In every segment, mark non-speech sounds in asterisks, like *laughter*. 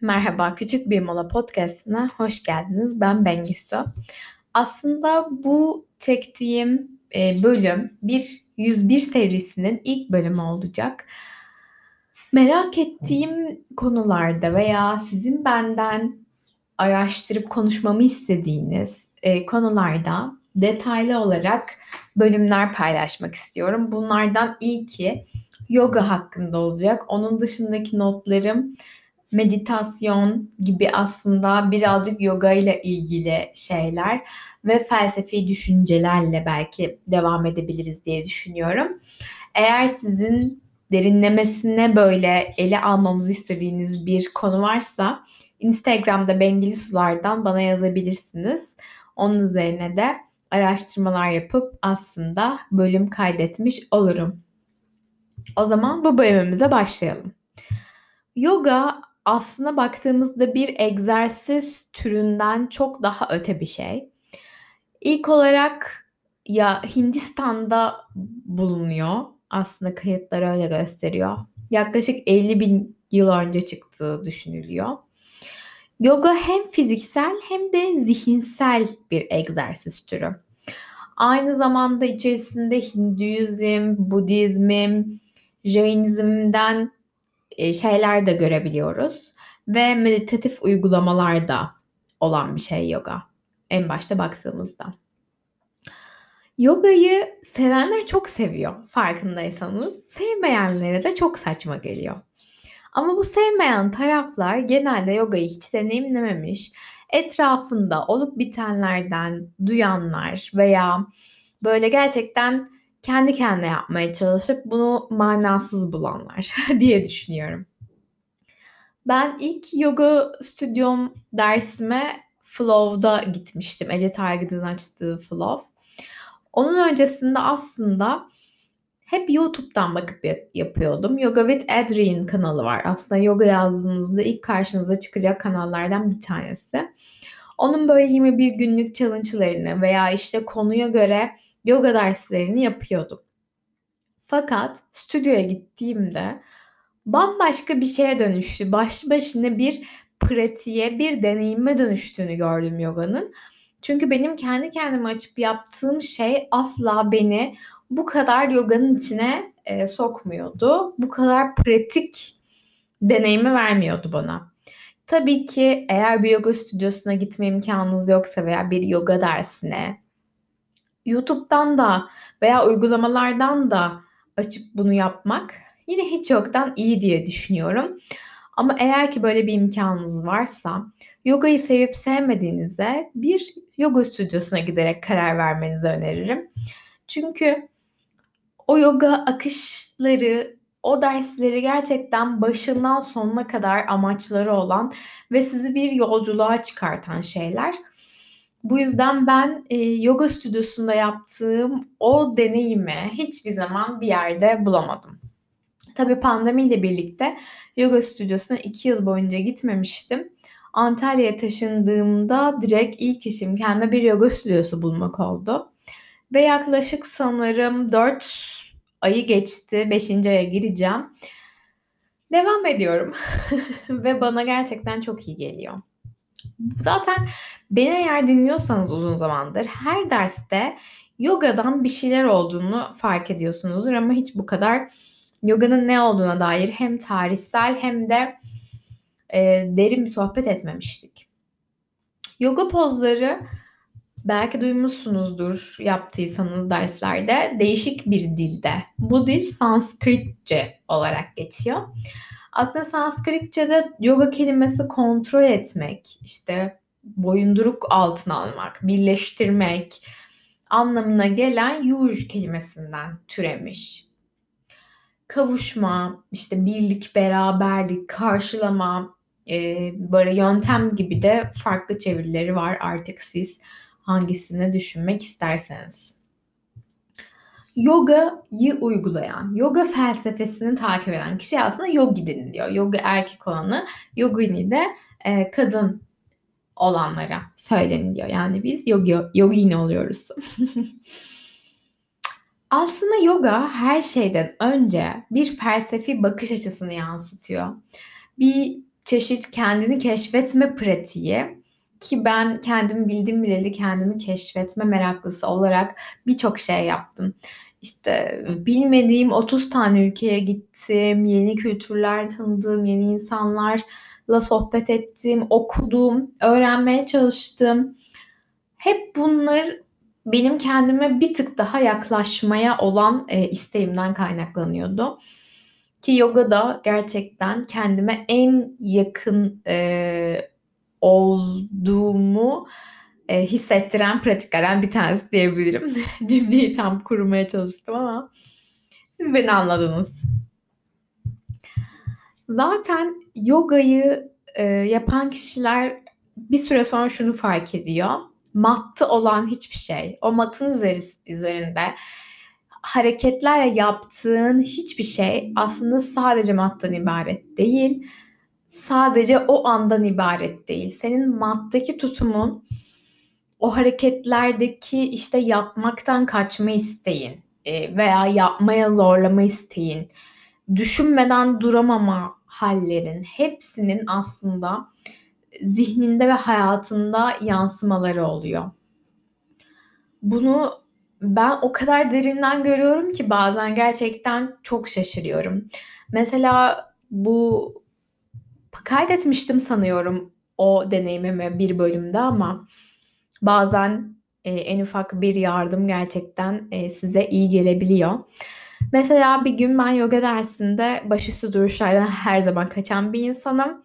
Merhaba, Küçük Bir Mola Podcast'ına hoş geldiniz. Ben Bengisu. Aslında bu çektiğim e, bölüm bir 101 serisinin ilk bölümü olacak. Merak ettiğim konularda veya sizin benden araştırıp konuşmamı istediğiniz e, konularda detaylı olarak bölümler paylaşmak istiyorum. Bunlardan ilki yoga hakkında olacak. Onun dışındaki notlarım meditasyon gibi aslında birazcık yoga ile ilgili şeyler ve felsefi düşüncelerle belki devam edebiliriz diye düşünüyorum. Eğer sizin derinlemesine böyle ele almamızı istediğiniz bir konu varsa Instagram'da Bengili Sular'dan bana yazabilirsiniz. Onun üzerine de araştırmalar yapıp aslında bölüm kaydetmiş olurum. O zaman bu bölümümüze başlayalım. Yoga aslına baktığımızda bir egzersiz türünden çok daha öte bir şey. İlk olarak ya Hindistan'da bulunuyor. Aslında kayıtlar öyle gösteriyor. Yaklaşık 50 bin yıl önce çıktığı düşünülüyor. Yoga hem fiziksel hem de zihinsel bir egzersiz türü. Aynı zamanda içerisinde Hinduizm, Budizm, Jainizm'den şeyler de görebiliyoruz. Ve meditatif uygulamalarda olan bir şey yoga. En başta baktığımızda. Yogayı sevenler çok seviyor farkındaysanız. Sevmeyenlere de çok saçma geliyor. Ama bu sevmeyen taraflar genelde yogayı hiç deneyimlememiş, etrafında olup bitenlerden duyanlar veya böyle gerçekten kendi kendine yapmaya çalışıp bunu manasız bulanlar *laughs* diye düşünüyorum. Ben ilk yoga stüdyom dersime Flow'da gitmiştim. Ece Targıd'ın açtığı Flow. Onun öncesinde aslında hep YouTube'dan bakıp yapıyordum. Yoga with Adrian kanalı var. Aslında yoga yazdığınızda ilk karşınıza çıkacak kanallardan bir tanesi. Onun böyle 21 günlük challenge'larını veya işte konuya göre yoga derslerini yapıyordum. Fakat stüdyoya gittiğimde bambaşka bir şeye dönüştü. Başlı başına bir pratiğe, bir deneyime dönüştüğünü gördüm yoganın. Çünkü benim kendi kendime açıp yaptığım şey asla beni bu kadar yoganın içine e, sokmuyordu. Bu kadar pratik deneyimi vermiyordu bana. Tabii ki eğer bir yoga stüdyosuna gitme imkanınız yoksa veya bir yoga dersine YouTube'dan da veya uygulamalardan da açıp bunu yapmak yine hiç yoktan iyi diye düşünüyorum. Ama eğer ki böyle bir imkanınız varsa yogayı sevip sevmediğinize bir yoga stüdyosuna giderek karar vermenizi öneririm. Çünkü o yoga akışları, o dersleri gerçekten başından sonuna kadar amaçları olan ve sizi bir yolculuğa çıkartan şeyler. Bu yüzden ben e, yoga stüdyosunda yaptığım o deneyimi hiçbir zaman bir yerde bulamadım. Tabii pandemiyle birlikte yoga stüdyosuna iki yıl boyunca gitmemiştim. Antalya'ya taşındığımda direkt ilk işim kendime bir yoga stüdyosu bulmak oldu. Ve yaklaşık sanırım 4 ayı geçti. 5. aya gireceğim. Devam ediyorum. *laughs* Ve bana gerçekten çok iyi geliyor. Zaten beni eğer dinliyorsanız uzun zamandır her derste yogadan bir şeyler olduğunu fark ediyorsunuzdur ama hiç bu kadar yoganın ne olduğuna dair hem tarihsel hem de e, derin bir sohbet etmemiştik. Yoga pozları belki duymuşsunuzdur yaptıysanız derslerde değişik bir dilde. Bu dil Sanskritçe olarak geçiyor. Aslında Sanskritçe'de yoga kelimesi kontrol etmek, işte boyunduruk altına almak, birleştirmek anlamına gelen yuj kelimesinden türemiş. Kavuşma, işte birlik, beraberlik, karşılama, e, böyle yöntem gibi de farklı çevirileri var artık siz hangisini düşünmek isterseniz yogayı uygulayan, yoga felsefesini takip eden kişi aslında yogi deniliyor. Yoga erkek olanı, yogini de e, kadın olanlara söyleniliyor. Yani biz yogi, yogini oluyoruz. *laughs* aslında yoga her şeyden önce bir felsefi bakış açısını yansıtıyor. Bir çeşit kendini keşfetme pratiği ki ben kendimi bildim bileli kendimi keşfetme meraklısı olarak birçok şey yaptım. İşte bilmediğim 30 tane ülkeye gittim, yeni kültürler tanıdım, yeni insanlarla sohbet ettim, okudum, öğrenmeye çalıştım. Hep bunlar benim kendime bir tık daha yaklaşmaya olan e, isteğimden kaynaklanıyordu. Ki yoga da gerçekten kendime en yakın e, olduğumu e, hissettiren pratiklerden bir tanesi diyebilirim. *laughs* Cümleyi tam kurmaya çalıştım ama siz beni anladınız. Zaten yogayı e, yapan kişiler bir süre sonra şunu fark ediyor. Mattı olan hiçbir şey, o matın üzerinde hareketlerle yaptığın hiçbir şey aslında sadece mattan ibaret değil. Sadece o andan ibaret değil. Senin mattaki tutumun o hareketlerdeki işte yapmaktan kaçma isteğin e, veya yapmaya zorlama isteğin, düşünmeden duramama hallerin hepsinin aslında zihninde ve hayatında yansımaları oluyor. Bunu ben o kadar derinden görüyorum ki bazen gerçekten çok şaşırıyorum. Mesela bu kaydetmiştim sanıyorum o deneyimimi bir bölümde ama bazen e, en ufak bir yardım gerçekten e, size iyi gelebiliyor. Mesela bir gün ben yoga dersinde başüstü duruşlardan *laughs* her zaman kaçan bir insanım.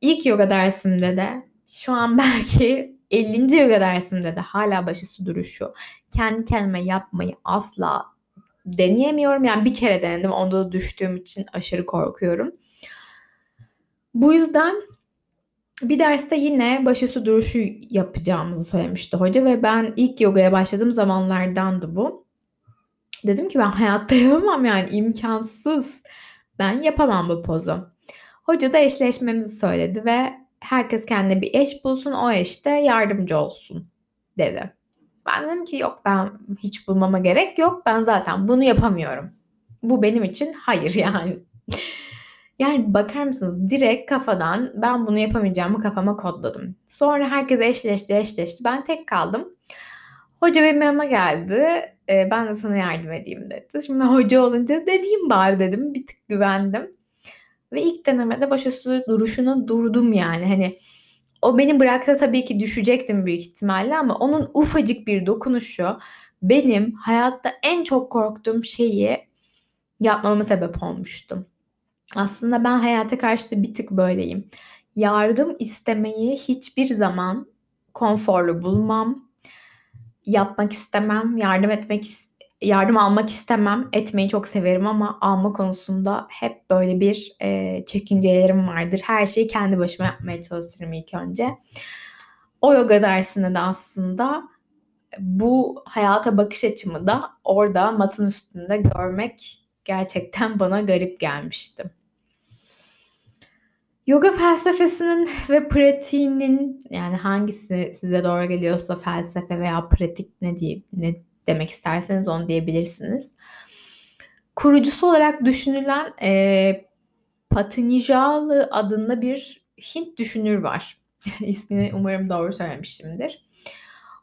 İlk yoga dersimde de şu an *laughs* belki 50. yoga dersimde de hala başüstü duruşu kendi kendime yapmayı asla deneyemiyorum. Yani bir kere denedim. Onda da düştüğüm için aşırı korkuyorum. Bu yüzden bir derste yine başüstü duruşu yapacağımızı söylemişti hoca ve ben ilk yogaya başladığım zamanlardandı bu. Dedim ki ben hayatta yapamam yani imkansız. Ben yapamam bu pozu. Hoca da eşleşmemizi söyledi ve herkes kendine bir eş bulsun o eş de yardımcı olsun dedi. Ben dedim ki yok ben hiç bulmama gerek yok. Ben zaten bunu yapamıyorum. Bu benim için hayır yani. Yani bakar mısınız direkt kafadan ben bunu yapamayacağımı kafama kodladım. Sonra herkes eşleşti eşleşti. Ben tek kaldım. Hoca benim yanıma geldi. E, ben de sana yardım edeyim dedi. Şimdi hoca olunca deneyeyim bari dedim. Bir tık güvendim. Ve ilk denemede başüstü duruşunu durdum yani. Hani o beni bıraksa tabii ki düşecektim büyük ihtimalle ama onun ufacık bir dokunuşu benim hayatta en çok korktuğum şeyi yapmama sebep olmuştu. Aslında ben hayata karşı da bir tık böyleyim. Yardım istemeyi hiçbir zaman konforlu bulmam. Yapmak istemem, yardım etmek yardım almak istemem. Etmeyi çok severim ama alma konusunda hep böyle bir e, çekincelerim vardır. Her şeyi kendi başıma yapmaya çalışırım ilk önce. O yoga dersinde de aslında bu hayata bakış açımı da orada matın üstünde görmek gerçekten bana garip gelmişti. Yoga felsefesinin ve pratiğinin yani hangisi size doğru geliyorsa felsefe veya pratik ne diye ne demek isterseniz onu diyebilirsiniz. Kurucusu olarak düşünülen e, Patanjali adında bir Hint düşünür var. *laughs* İsmini umarım doğru söylemişimdir.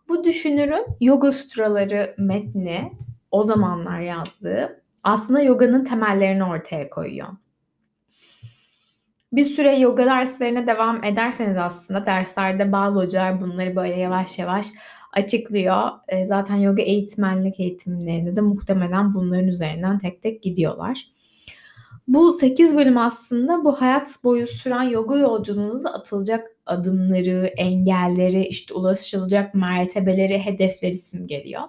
Bu düşünürün Yoga Sutraları metni o zamanlar yazdığı aslında yoganın temellerini ortaya koyuyor bir süre yoga derslerine devam ederseniz aslında derslerde bazı hocalar bunları böyle yavaş yavaş açıklıyor. E, zaten yoga eğitmenlik eğitimlerinde de muhtemelen bunların üzerinden tek tek gidiyorlar. Bu 8 bölüm aslında bu hayat boyu süren yoga yolculuğunuzda atılacak adımları, engelleri, işte ulaşılacak mertebeleri, hedefleri simgeliyor.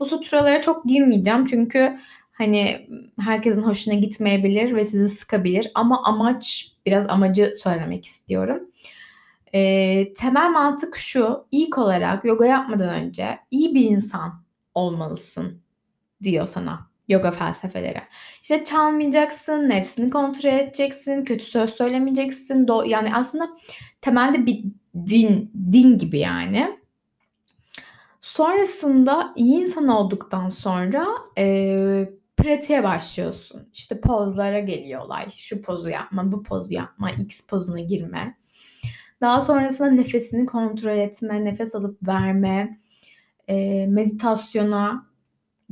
Bu sutralara çok girmeyeceğim çünkü Hani herkesin hoşuna gitmeyebilir ve sizi sıkabilir ama amaç biraz amacı söylemek istiyorum. Ee, temel mantık şu. ilk olarak yoga yapmadan önce iyi bir insan olmalısın diyor sana yoga felsefeleri. İşte çalmayacaksın, nefsini kontrol edeceksin, kötü söz söylemeyeceksin. Do yani aslında temelde bir din, din gibi yani. Sonrasında iyi insan olduktan sonra e, pratiğe başlıyorsun. İşte pozlara geliyor olay. Şu pozu yapma, bu pozu yapma, X pozuna girme. Daha sonrasında nefesini kontrol etme, nefes alıp verme, e, meditasyona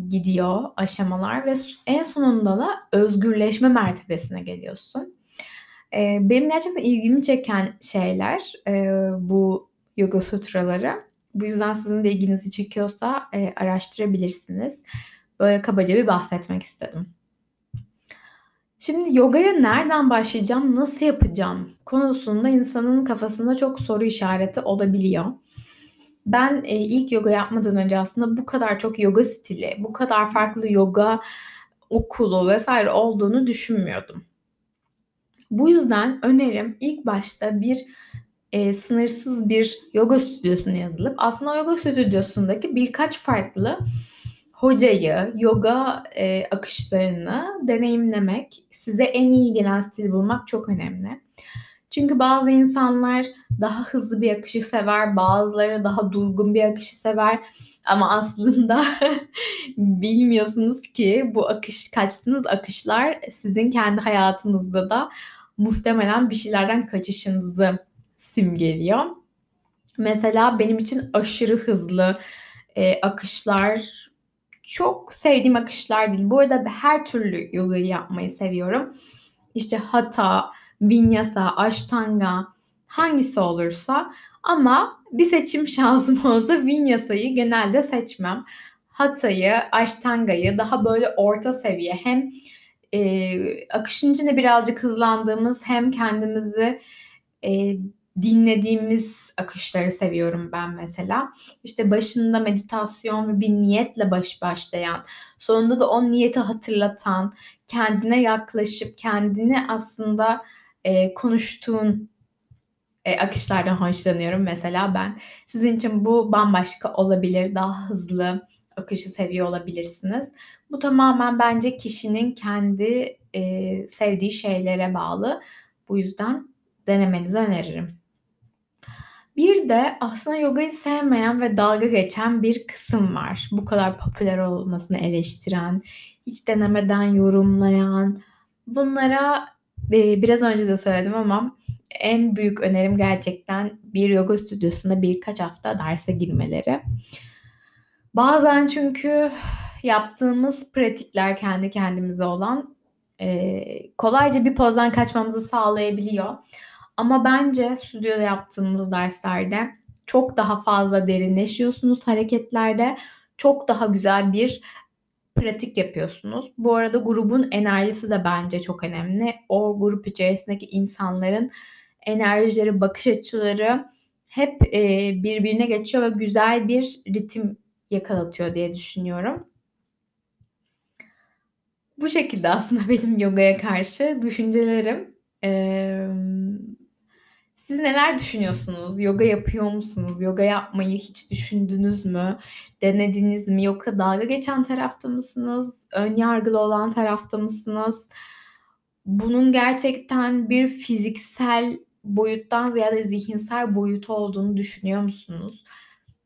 gidiyor aşamalar ve en sonunda da özgürleşme mertebesine geliyorsun. E, benim gerçekten ilgimi çeken şeyler e, bu yoga sutraları. Bu yüzden sizin de ilginizi çekiyorsa e, araştırabilirsiniz. Böyle kabaca bir bahsetmek istedim. Şimdi yogaya nereden başlayacağım, nasıl yapacağım konusunda insanın kafasında çok soru işareti olabiliyor. Ben e, ilk yoga yapmadan önce aslında bu kadar çok yoga stili, bu kadar farklı yoga okulu vesaire olduğunu düşünmüyordum. Bu yüzden önerim ilk başta bir e, sınırsız bir yoga stüdyosuna yazılıp aslında yoga stüdyosundaki birkaç farklı hocayı, yoga e, akışlarını deneyimlemek, size en iyi gelen stili bulmak çok önemli. Çünkü bazı insanlar daha hızlı bir akışı sever, bazıları daha durgun bir akışı sever. Ama aslında *laughs* bilmiyorsunuz ki bu akış kaçtığınız akışlar sizin kendi hayatınızda da muhtemelen bir şeylerden kaçışınızı simgeliyor. Mesela benim için aşırı hızlı e, akışlar çok sevdiğim akışlar değil. Bu arada her türlü yogayı yapmayı seviyorum. İşte hatha, vinyasa, ashtanga hangisi olursa ama bir seçim *laughs* şansım olsa vinyasayı genelde seçmem. Hatha'yı, ashtanga'yı daha böyle orta seviye hem e, akışın içinde birazcık hızlandığımız hem kendimizi e, dinlediğimiz akışları seviyorum ben mesela. İşte başında meditasyon ve bir niyetle baş başlayan, sonunda da o niyeti hatırlatan, kendine yaklaşıp kendini aslında e, konuştuğun e, akışlardan hoşlanıyorum mesela ben. Sizin için bu bambaşka olabilir, daha hızlı akışı seviyor olabilirsiniz. Bu tamamen bence kişinin kendi e, sevdiği şeylere bağlı. Bu yüzden denemenizi öneririm. Bir de aslında yogayı sevmeyen ve dalga geçen bir kısım var. Bu kadar popüler olmasını eleştiren, hiç denemeden yorumlayan. Bunlara e, biraz önce de söyledim ama en büyük önerim gerçekten bir yoga stüdyosunda birkaç hafta derse girmeleri. Bazen çünkü yaptığımız pratikler kendi kendimize olan e, kolayca bir pozdan kaçmamızı sağlayabiliyor. Ama bence stüdyoda yaptığımız derslerde çok daha fazla derinleşiyorsunuz hareketlerde. Çok daha güzel bir pratik yapıyorsunuz. Bu arada grubun enerjisi de bence çok önemli. O grup içerisindeki insanların enerjileri, bakış açıları hep e, birbirine geçiyor ve güzel bir ritim yakalatıyor diye düşünüyorum. Bu şekilde aslında *laughs* benim yogaya karşı düşüncelerim. Ee, siz neler düşünüyorsunuz? Yoga yapıyor musunuz? Yoga yapmayı hiç düşündünüz mü? Denediniz mi? Yoksa dalga geçen tarafta mısınız? Ön yargılı olan tarafta mısınız? Bunun gerçekten bir fiziksel boyuttan ziyade zihinsel boyutu olduğunu düşünüyor musunuz?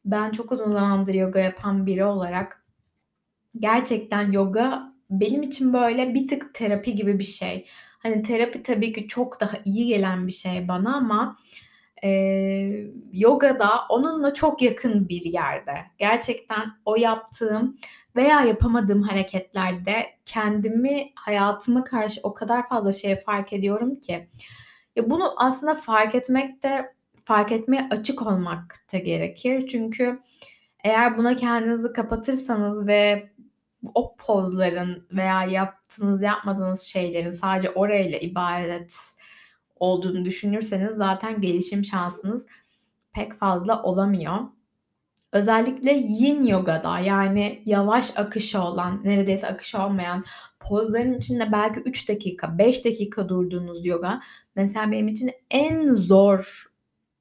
Ben çok uzun zamandır yoga yapan biri olarak gerçekten yoga benim için böyle bir tık terapi gibi bir şey. Hani terapi tabii ki çok daha iyi gelen bir şey bana ama e, yoga da onunla çok yakın bir yerde. Gerçekten o yaptığım veya yapamadığım hareketlerde kendimi hayatıma karşı o kadar fazla şey fark ediyorum ki. Ya bunu aslında fark etmek de fark etmeye açık olmak da gerekir. Çünkü eğer buna kendinizi kapatırsanız ve o pozların veya yaptığınız yapmadığınız şeylerin sadece orayla ibaret olduğunu düşünürseniz zaten gelişim şansınız pek fazla olamıyor. Özellikle yin yogada yani yavaş akışı olan, neredeyse akışı olmayan pozların içinde belki 3 dakika, 5 dakika durduğunuz yoga mesela benim için en zor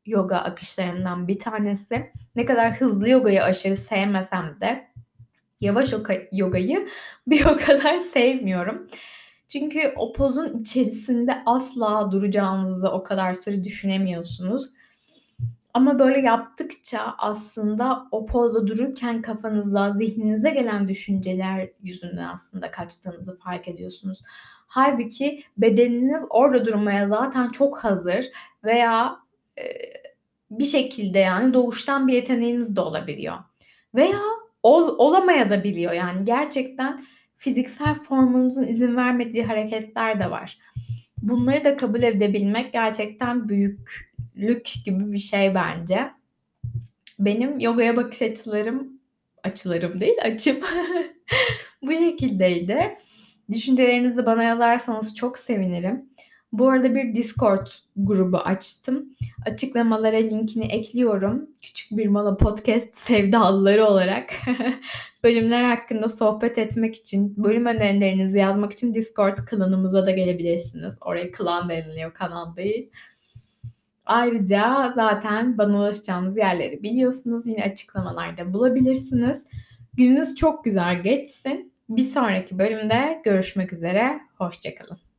yoga akışlarından bir tanesi. Ne kadar hızlı yogayı aşırı sevmesem de yavaş yogayı *laughs* bir o kadar sevmiyorum. Çünkü o pozun içerisinde asla duracağınızı o kadar süre düşünemiyorsunuz. Ama böyle yaptıkça aslında o pozda dururken kafanıza, zihninize gelen düşünceler yüzünden aslında kaçtığınızı fark ediyorsunuz. Hâlbuki bedeniniz orada durmaya zaten çok hazır veya, eee, bir şekilde yani doğuştan bir yeteneğiniz de olabiliyor veya ol olamayadabiliyor yani gerçekten fiziksel formunuzun izin vermediği hareketler de var. Bunları da kabul edebilmek gerçekten büyüklük gibi bir şey bence. Benim yogaya bakış açılarım, açılarım değil, açım *laughs* bu şekildeydi. Düşüncelerinizi bana yazarsanız çok sevinirim. Bu arada bir Discord grubu açtım. Açıklamalara linkini ekliyorum. Küçük bir mola podcast *laughs* sevdalıları olarak *laughs* bölümler hakkında sohbet etmek için, bölüm önerilerinizi yazmak için Discord klanımıza da gelebilirsiniz. Oraya klan deniliyor, kanal değil. Ayrıca zaten bana ulaşacağınız yerleri biliyorsunuz. Yine açıklamalarda bulabilirsiniz. Gününüz çok güzel geçsin. Bir sonraki bölümde görüşmek üzere. Hoşça kalın.